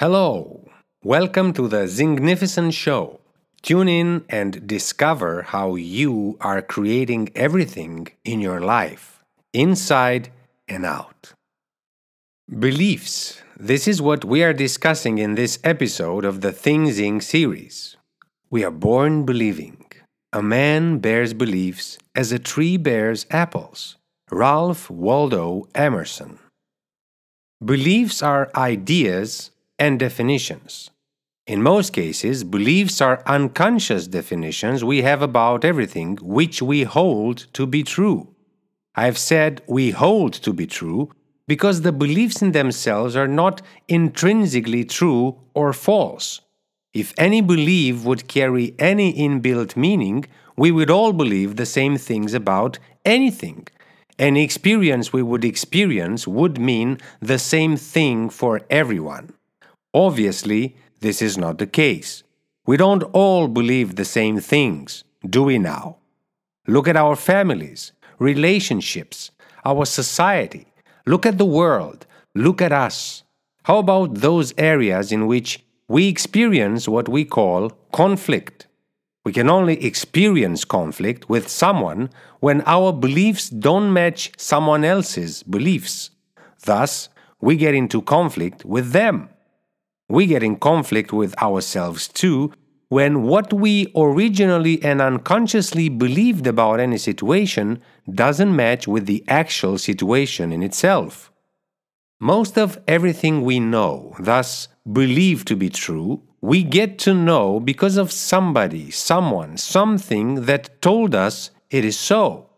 Hello, welcome to the Zingnificent Show. Tune in and discover how you are creating everything in your life, inside and out. Beliefs. This is what we are discussing in this episode of the Thing Zing series. We are born believing. A man bears beliefs as a tree bears apples. Ralph Waldo Emerson. Beliefs are ideas and definitions. In most cases, beliefs are unconscious definitions we have about everything which we hold to be true. I have said we hold to be true because the beliefs in themselves are not intrinsically true or false. If any belief would carry any inbuilt meaning, we would all believe the same things about anything. Any experience we would experience would mean the same thing for everyone. Obviously, this is not the case. We don't all believe the same things, do we now? Look at our families, relationships, our society. Look at the world. Look at us. How about those areas in which we experience what we call conflict? We can only experience conflict with someone when our beliefs don't match someone else's beliefs. Thus, we get into conflict with them. We get in conflict with ourselves too when what we originally and unconsciously believed about any situation doesn't match with the actual situation in itself. Most of everything we know, thus believe to be true, we get to know because of somebody, someone, something that told us it is so.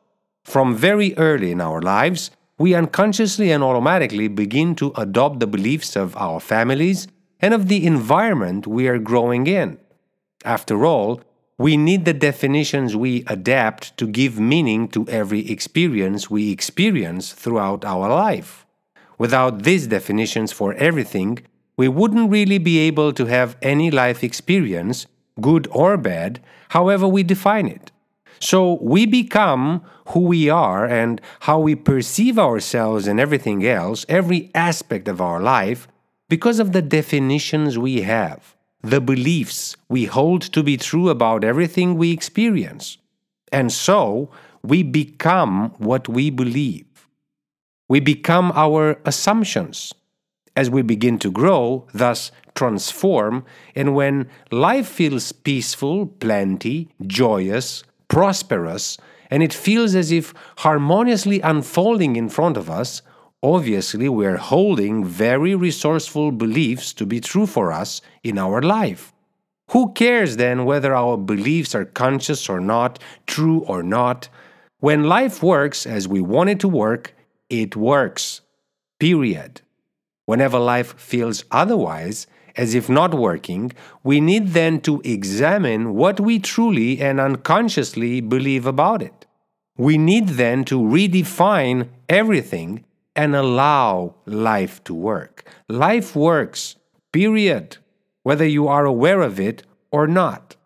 From very early in our lives, we unconsciously and automatically begin to adopt the beliefs of our families and of the environment we are growing in. After all, we need the definitions we adapt to give meaning to every experience we experience throughout our life. Without these definitions for everything, we wouldn't really be able to have any life experience, good or bad, however we define it. So we become who we are and how we perceive ourselves and everything else, every aspect of our life, because of the definitions we have, the beliefs we hold to be true about everything we experience. And so, we become what we believe. We become our assumptions. As we begin to grow, thus transform, and when life feels peaceful, plenty, joyous, prosperous, and it feels as if harmoniously unfolding in front of us, obviously we're holding very resourceful beliefs to be true for us in our life. Who cares then whether our beliefs are conscious or not, true or not? When life works as we want it to work, it works. Period. Whenever life feels otherwise, as if not working, we need then to examine what we truly and unconsciously believe about it. We need then to redefine everything and allow life to work. Life works, period, whether you are aware of it or not.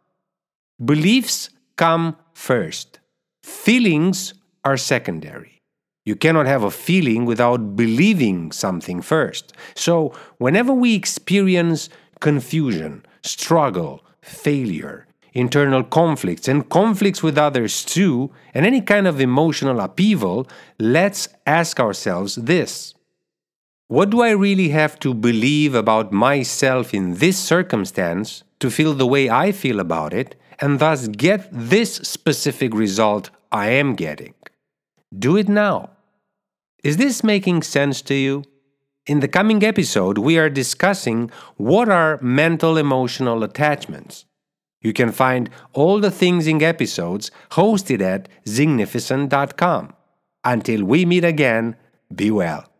Beliefs come first, feelings are secondary. You cannot have a feeling without believing something first. So, whenever we experience confusion, struggle, failure, internal conflicts and conflicts with others too, and any kind of emotional upheaval, let's ask ourselves this What do I really have to believe about myself in this circumstance to feel the way I feel about it, and thus get this specific result I am getting? Do it now. Is this making sense to you? In the coming episode, we are discussing what are mental emotional attachments. You can find all the Things Zing episodes hosted at zingnificent.com. Until we meet again, be well.